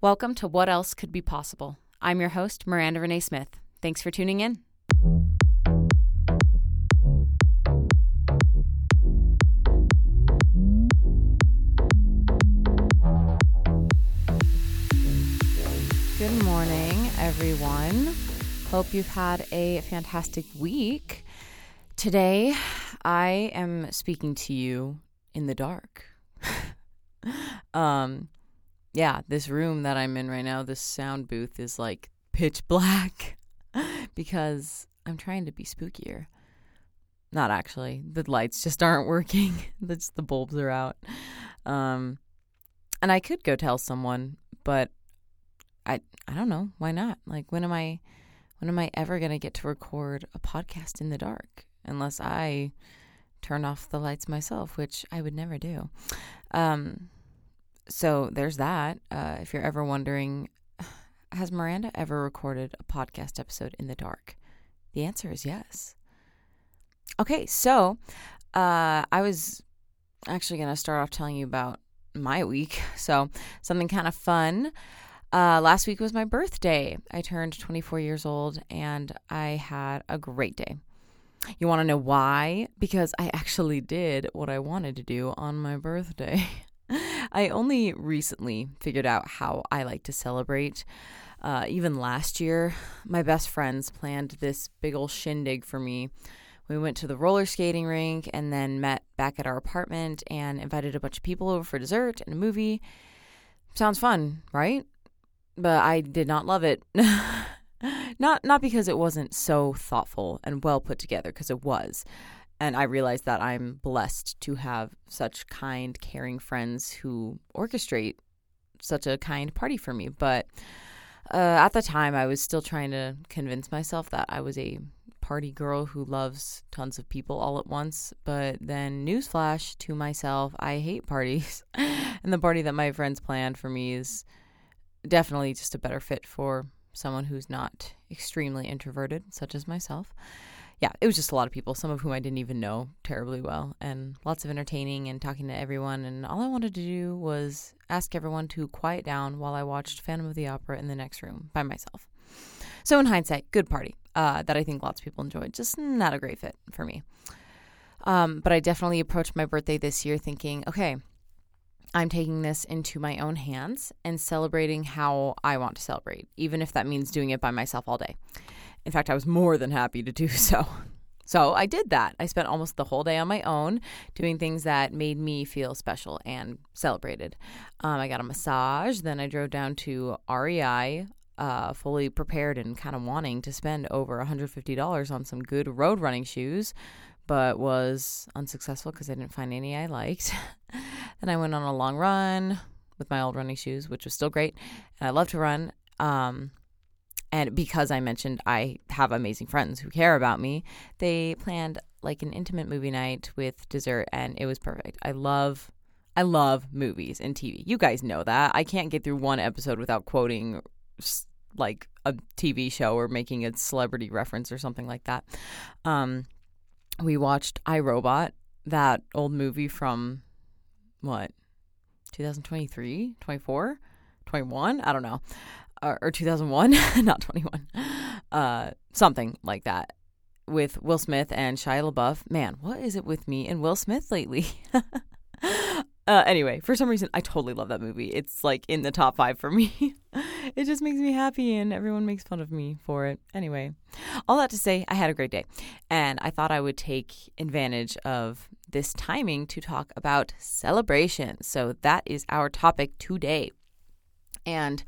Welcome to What Else Could Be Possible. I'm your host, Miranda Renee Smith. Thanks for tuning in. Good morning, everyone. Hope you've had a fantastic week. Today, I am speaking to you in the dark. um, yeah, this room that I'm in right now, this sound booth is like pitch black because I'm trying to be spookier. Not actually. The lights just aren't working. The bulbs are out. Um, and I could go tell someone, but I I don't know why not. Like when am I when am I ever gonna get to record a podcast in the dark unless I turn off the lights myself, which I would never do. Um, so there's that. Uh, if you're ever wondering, has Miranda ever recorded a podcast episode in the dark? The answer is yes. Okay, so uh, I was actually going to start off telling you about my week. So, something kind of fun. Uh, last week was my birthday. I turned 24 years old and I had a great day. You want to know why? Because I actually did what I wanted to do on my birthday. I only recently figured out how I like to celebrate. Uh, even last year, my best friends planned this big old shindig for me. We went to the roller skating rink and then met back at our apartment and invited a bunch of people over for dessert and a movie. Sounds fun, right? But I did not love it. not not because it wasn't so thoughtful and well put together because it was and I realized that I'm blessed to have such kind, caring friends who orchestrate such a kind party for me. But uh, at the time, I was still trying to convince myself that I was a party girl who loves tons of people all at once. But then, newsflash to myself, I hate parties. and the party that my friends planned for me is definitely just a better fit for someone who's not extremely introverted, such as myself yeah, it was just a lot of people, some of whom I didn't even know terribly well, and lots of entertaining and talking to everyone. And all I wanted to do was ask everyone to quiet down while I watched Phantom of the Opera in the next room by myself. So, in hindsight, good party uh, that I think lots of people enjoyed. Just not a great fit for me. Um, but I definitely approached my birthday this year thinking, okay, I'm taking this into my own hands and celebrating how I want to celebrate, even if that means doing it by myself all day. In fact, I was more than happy to do so. So I did that. I spent almost the whole day on my own doing things that made me feel special and celebrated. Um, I got a massage. Then I drove down to REI, uh, fully prepared and kind of wanting to spend over $150 on some good road running shoes, but was unsuccessful because I didn't find any I liked. then I went on a long run with my old running shoes, which was still great. And I love to run. Um, and because I mentioned I have amazing friends who care about me, they planned like an intimate movie night with dessert and it was perfect. I love I love movies and TV. You guys know that. I can't get through one episode without quoting like a TV show or making a celebrity reference or something like that. Um we watched I, Robot, that old movie from what? 2023, 24, 21, I don't know or, or 2001, not 21, uh, something like that with Will Smith and Shia LaBeouf. Man, what is it with me and Will Smith lately? uh, anyway, for some reason, I totally love that movie. It's like in the top five for me. it just makes me happy, and everyone makes fun of me for it. Anyway, all that to say, I had a great day, and I thought I would take advantage of this timing to talk about celebration. So that is our topic today. And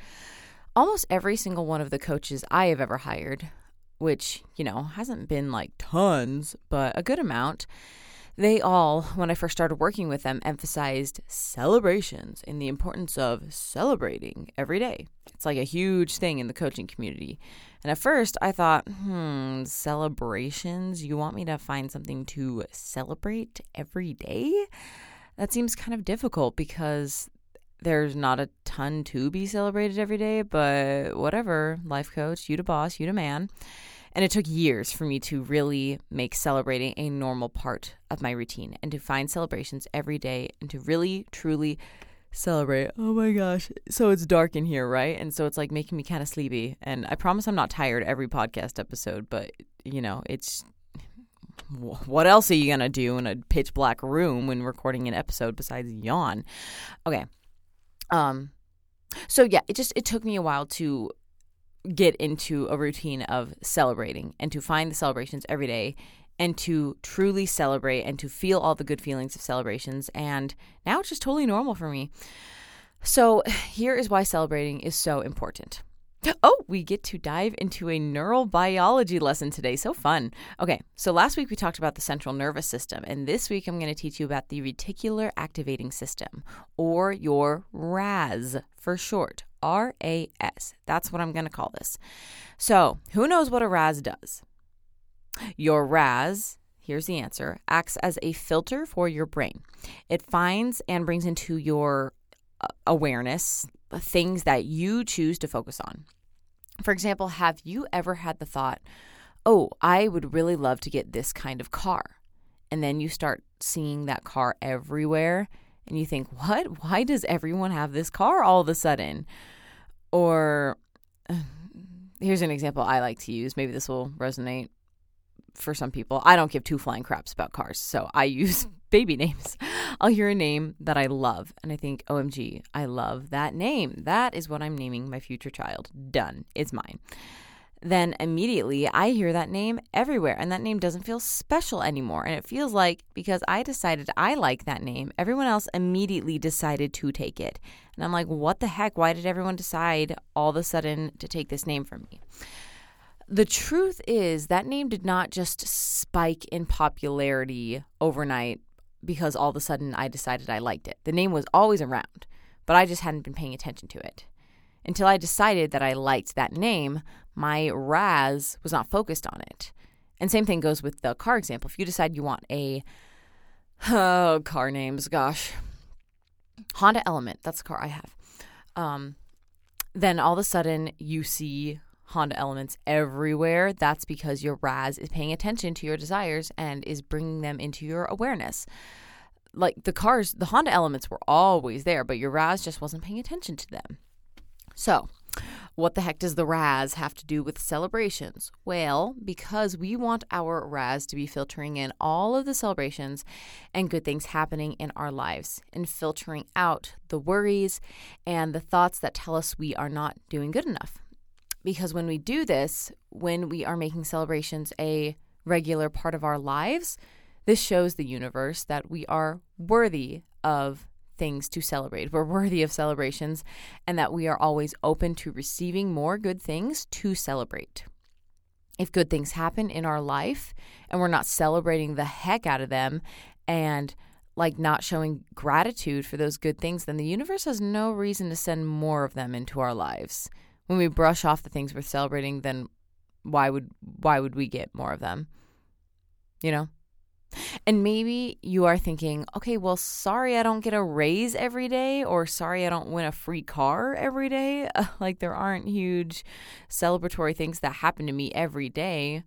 almost every single one of the coaches I have ever hired, which, you know, hasn't been like tons, but a good amount, they all, when I first started working with them, emphasized celebrations and the importance of celebrating every day. It's like a huge thing in the coaching community. And at first, I thought, hmm, celebrations? You want me to find something to celebrate every day? That seems kind of difficult because there's not a ton to be celebrated every day, but whatever, life coach, you to boss, you to man. And it took years for me to really make celebrating a normal part of my routine and to find celebrations every day and to really, truly celebrate. Oh my gosh. So it's dark in here, right? And so it's like making me kind of sleepy. And I promise I'm not tired every podcast episode, but you know, it's what else are you going to do in a pitch black room when recording an episode besides yawn? Okay. Um so yeah, it just it took me a while to get into a routine of celebrating and to find the celebrations every day and to truly celebrate and to feel all the good feelings of celebrations. And now it's just totally normal for me. So here is why celebrating is so important. Oh, we get to dive into a neurobiology lesson today. So fun. Okay, so last week we talked about the central nervous system, and this week I'm going to teach you about the reticular activating system, or your RAS for short. R A S. That's what I'm going to call this. So, who knows what a RAS does? Your RAS, here's the answer, acts as a filter for your brain. It finds and brings into your uh, awareness things that you choose to focus on. For example, have you ever had the thought, oh, I would really love to get this kind of car? And then you start seeing that car everywhere and you think, what? Why does everyone have this car all of a sudden? Or here's an example I like to use. Maybe this will resonate for some people. I don't give two flying craps about cars, so I use baby names. I'll hear a name that I love and I think, OMG, I love that name. That is what I'm naming my future child. Done. It's mine. Then immediately I hear that name everywhere, and that name doesn't feel special anymore. And it feels like because I decided I like that name, everyone else immediately decided to take it. And I'm like, what the heck? Why did everyone decide all of a sudden to take this name from me? The truth is, that name did not just spike in popularity overnight because all of a sudden I decided I liked it. The name was always around, but I just hadn't been paying attention to it. Until I decided that I liked that name, my RAS was not focused on it. And same thing goes with the car example. If you decide you want a oh, car names, gosh, Honda Element, that's the car I have. Um, then all of a sudden you see Honda elements everywhere, that's because your RAS is paying attention to your desires and is bringing them into your awareness. Like the cars, the Honda elements were always there, but your RAS just wasn't paying attention to them. So, what the heck does the RAS have to do with celebrations? Well, because we want our RAS to be filtering in all of the celebrations and good things happening in our lives and filtering out the worries and the thoughts that tell us we are not doing good enough because when we do this, when we are making celebrations a regular part of our lives, this shows the universe that we are worthy of things to celebrate. We're worthy of celebrations and that we are always open to receiving more good things to celebrate. If good things happen in our life and we're not celebrating the heck out of them and like not showing gratitude for those good things, then the universe has no reason to send more of them into our lives when we brush off the things we're celebrating, then why would why would we get more of them? You know? And maybe you are thinking, okay, well, sorry I don't get a raise every day, or sorry I don't win a free car every day. like, there aren't huge celebratory things that happen to me every day.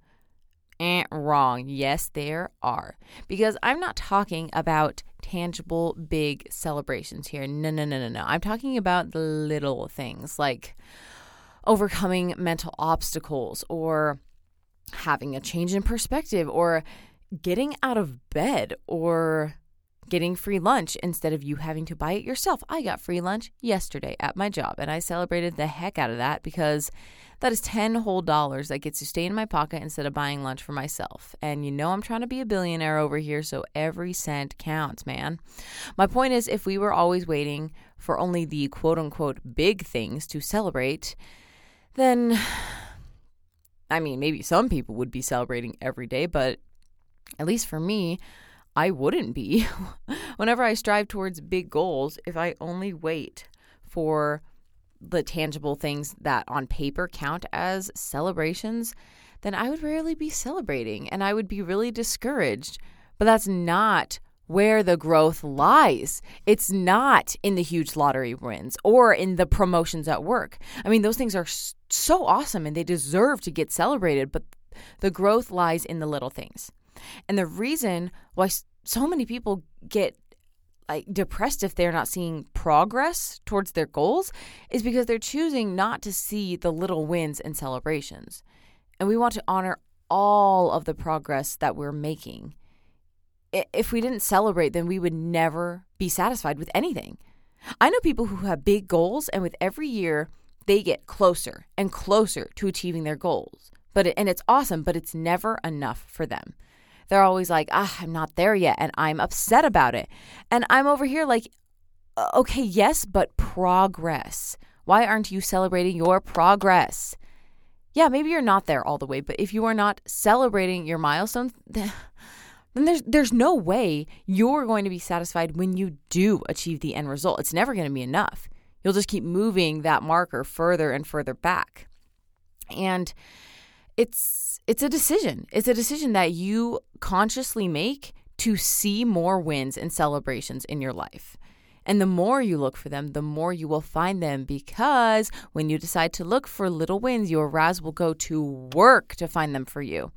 Eh, wrong. Yes, there are. Because I'm not talking about tangible, big celebrations here. No, no, no, no, no. I'm talking about the little things like, overcoming mental obstacles or having a change in perspective or getting out of bed or getting free lunch instead of you having to buy it yourself. I got free lunch yesterday at my job and I celebrated the heck out of that because that is 10 whole dollars that gets to stay in my pocket instead of buying lunch for myself. And you know I'm trying to be a billionaire over here, so every cent counts, man. My point is if we were always waiting for only the quote unquote big things to celebrate, then I mean, maybe some people would be celebrating every day, but at least for me, I wouldn't be. Whenever I strive towards big goals, if I only wait for the tangible things that on paper count as celebrations, then I would rarely be celebrating and I would be really discouraged. But that's not where the growth lies. It's not in the huge lottery wins or in the promotions at work. I mean, those things are so awesome and they deserve to get celebrated, but the growth lies in the little things. And the reason why so many people get like depressed if they're not seeing progress towards their goals is because they're choosing not to see the little wins and celebrations. And we want to honor all of the progress that we're making. If we didn't celebrate, then we would never be satisfied with anything. I know people who have big goals, and with every year, they get closer and closer to achieving their goals. But it, and it's awesome, but it's never enough for them. They're always like, "Ah, I'm not there yet," and I'm upset about it. And I'm over here like, "Okay, yes, but progress. Why aren't you celebrating your progress?" Yeah, maybe you're not there all the way, but if you are not celebrating your milestones, then there's there's no way you're going to be satisfied when you do achieve the end result. It's never going to be enough. You'll just keep moving that marker further and further back. And it's it's a decision. It's a decision that you consciously make to see more wins and celebrations in your life. And the more you look for them, the more you will find them because when you decide to look for little wins, your RAS will go to work to find them for you.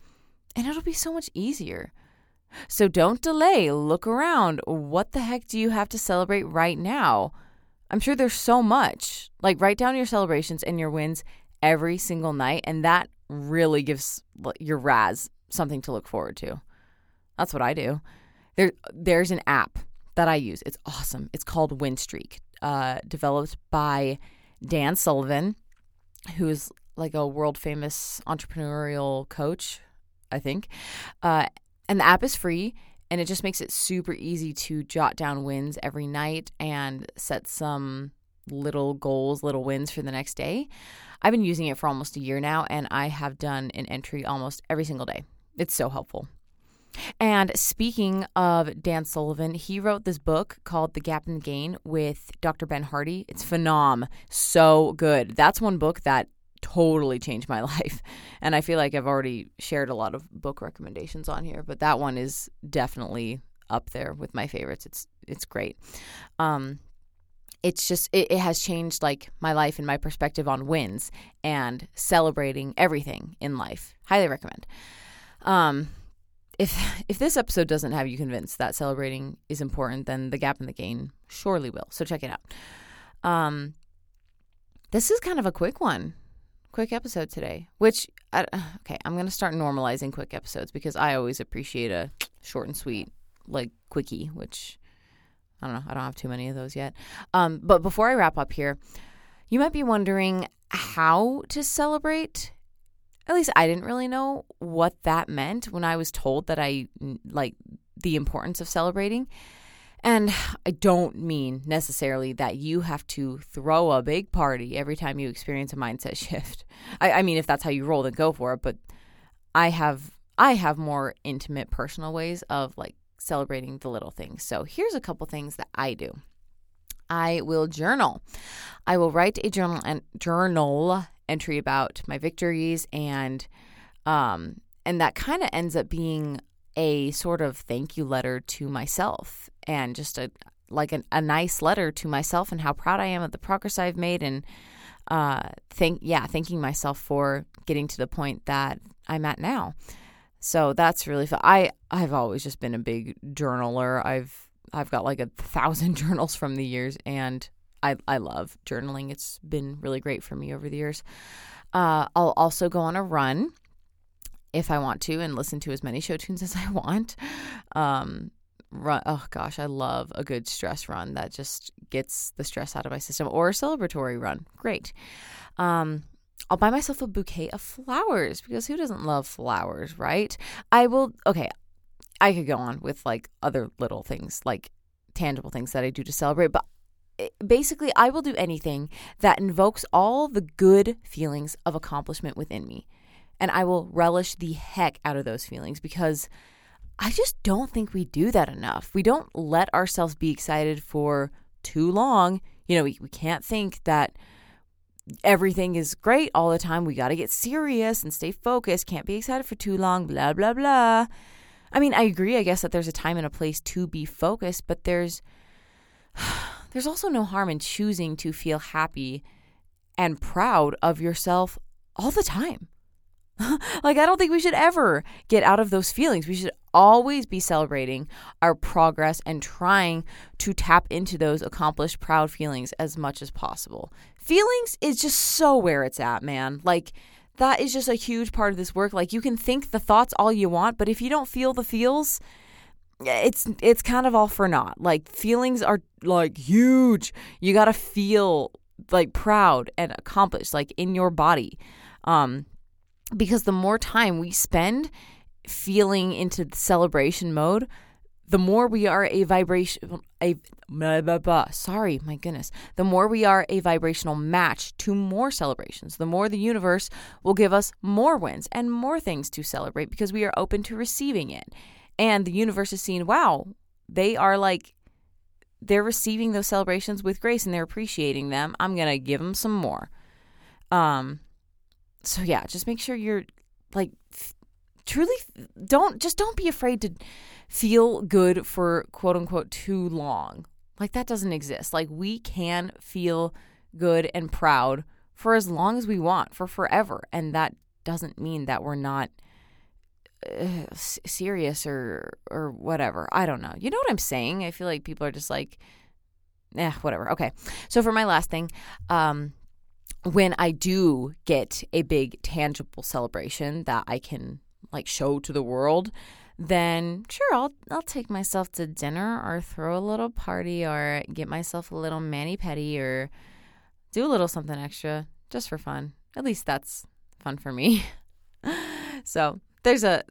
And it'll be so much easier. So don't delay. Look around. What the heck do you have to celebrate right now? I'm sure there's so much. Like, write down your celebrations and your wins every single night, and that really gives your RAS something to look forward to. That's what I do. There, there's an app that I use. It's awesome. It's called Winstreak, uh, developed by Dan Sullivan, who's like a world famous entrepreneurial coach, I think. Uh, and the app is free and it just makes it super easy to jot down wins every night and set some little goals, little wins for the next day. I've been using it for almost a year now and I have done an entry almost every single day. It's so helpful. And speaking of Dan Sullivan, he wrote this book called The Gap and the Gain with Dr. Ben Hardy. It's phenom, so good. That's one book that totally changed my life. And I feel like I've already shared a lot of book recommendations on here, but that one is definitely up there with my favorites. It's it's great. Um, it's just it, it has changed like my life and my perspective on wins and celebrating everything in life. Highly recommend. Um, if if this episode doesn't have you convinced that celebrating is important, then the gap and the gain surely will. So check it out. Um, this is kind of a quick one, quick episode today. Which I, okay, I'm gonna start normalizing quick episodes because I always appreciate a short and sweet like quickie. Which I don't know, I don't have too many of those yet. Um, but before I wrap up here, you might be wondering how to celebrate at least I didn't really know what that meant when I was told that I like the importance of celebrating. And I don't mean necessarily that you have to throw a big party every time you experience a mindset shift. I, I mean, if that's how you roll, then go for it. But I have I have more intimate, personal ways of like celebrating the little things. So here's a couple things that I do. I will journal. I will write a journal and journal entry about my victories and um and that kind of ends up being a sort of thank you letter to myself and just a like a, a nice letter to myself and how proud I am of the progress I've made and uh thank yeah thanking myself for getting to the point that I'm at now. So that's really fun. I I've always just been a big journaler. I've I've got like a thousand journals from the years and I, I love journaling. It's been really great for me over the years. Uh, I'll also go on a run if I want to and listen to as many show tunes as I want. Um, run, oh gosh, I love a good stress run that just gets the stress out of my system or a celebratory run. Great. Um, I'll buy myself a bouquet of flowers because who doesn't love flowers, right? I will, okay, I could go on with like other little things, like tangible things that I do to celebrate, but basically, I will do anything that invokes all the good feelings of accomplishment within me. And I will relish the heck out of those feelings because I just don't think we do that enough. We don't let ourselves be excited for too long. You know, we, we can't think that everything is great all the time. We got to get serious and stay focused. Can't be excited for too long, blah, blah, blah. I mean, I agree, I guess, that there's a time and a place to be focused, but there's there's also no harm in choosing to feel happy and proud of yourself all the time. like, I don't think we should ever get out of those feelings. We should always be celebrating our progress and trying to tap into those accomplished, proud feelings as much as possible. Feelings is just so where it's at, man. Like, that is just a huge part of this work. Like, you can think the thoughts all you want, but if you don't feel the feels, it's it's kind of all for naught. Like feelings are like huge. You got to feel like proud and accomplished like in your body. Um because the more time we spend feeling into the celebration mode, the more we are a vibration a blah, blah, blah. sorry my goodness. The more we are a vibrational match to more celebrations the more the universe will give us more wins and more things to celebrate because we are open to receiving it. And the universe is seeing wow they are like they're receiving those celebrations with grace and they're appreciating them. I'm gonna give them some more. Um so yeah just make sure you're like truly don't just don't be afraid to feel good for quote unquote too long like that doesn't exist like we can feel good and proud for as long as we want for forever and that doesn't mean that we're not uh, serious or or whatever. I don't know. You know what I'm saying? I feel like people are just like, eh, whatever. Okay. So for my last thing, um, when I do get a big tangible celebration that I can like show to the world, then sure I'll I'll take myself to dinner or throw a little party or get myself a little mani pedi or do a little something extra just for fun. At least that's fun for me. so there's a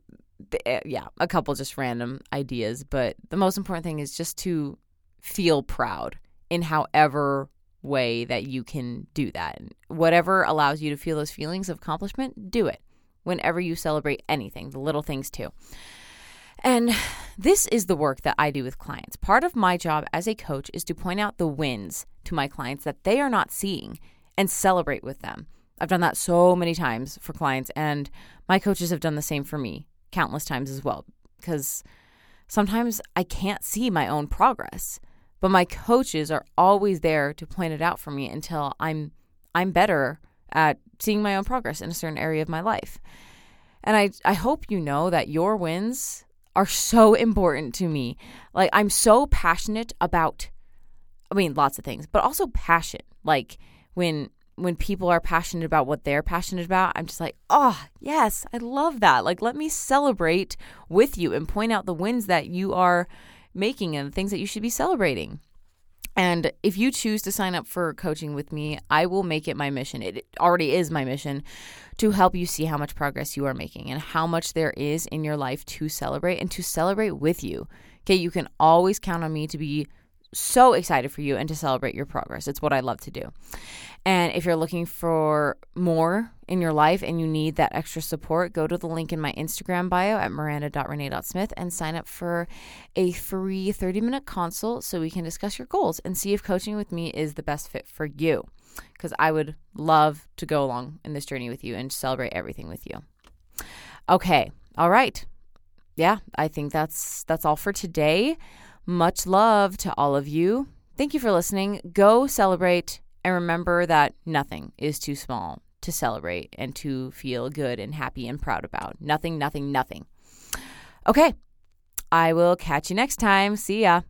eh, yeah, a couple just random ideas, but the most important thing is just to feel proud in however way that you can do that. Whatever allows you to feel those feelings of accomplishment, do it. Whenever you celebrate anything, the little things too. And this is the work that I do with clients. Part of my job as a coach is to point out the wins to my clients that they are not seeing and celebrate with them. I've done that so many times for clients, and my coaches have done the same for me countless times as well. Because sometimes I can't see my own progress, but my coaches are always there to point it out for me until I'm I'm better at seeing my own progress in a certain area of my life. And I I hope you know that your wins are so important to me. Like I'm so passionate about I mean lots of things, but also passion. Like when when people are passionate about what they're passionate about, I'm just like, oh, yes, I love that. Like, let me celebrate with you and point out the wins that you are making and the things that you should be celebrating. And if you choose to sign up for coaching with me, I will make it my mission. It already is my mission to help you see how much progress you are making and how much there is in your life to celebrate and to celebrate with you. Okay, you can always count on me to be so excited for you and to celebrate your progress. It's what I love to do. And if you're looking for more in your life and you need that extra support, go to the link in my Instagram bio at miranda.renee.smith and sign up for a free 30 minute consult so we can discuss your goals and see if coaching with me is the best fit for you. Because I would love to go along in this journey with you and celebrate everything with you. Okay. All right. Yeah, I think that's that's all for today. Much love to all of you. Thank you for listening. Go celebrate and remember that nothing is too small to celebrate and to feel good and happy and proud about. Nothing, nothing, nothing. Okay. I will catch you next time. See ya.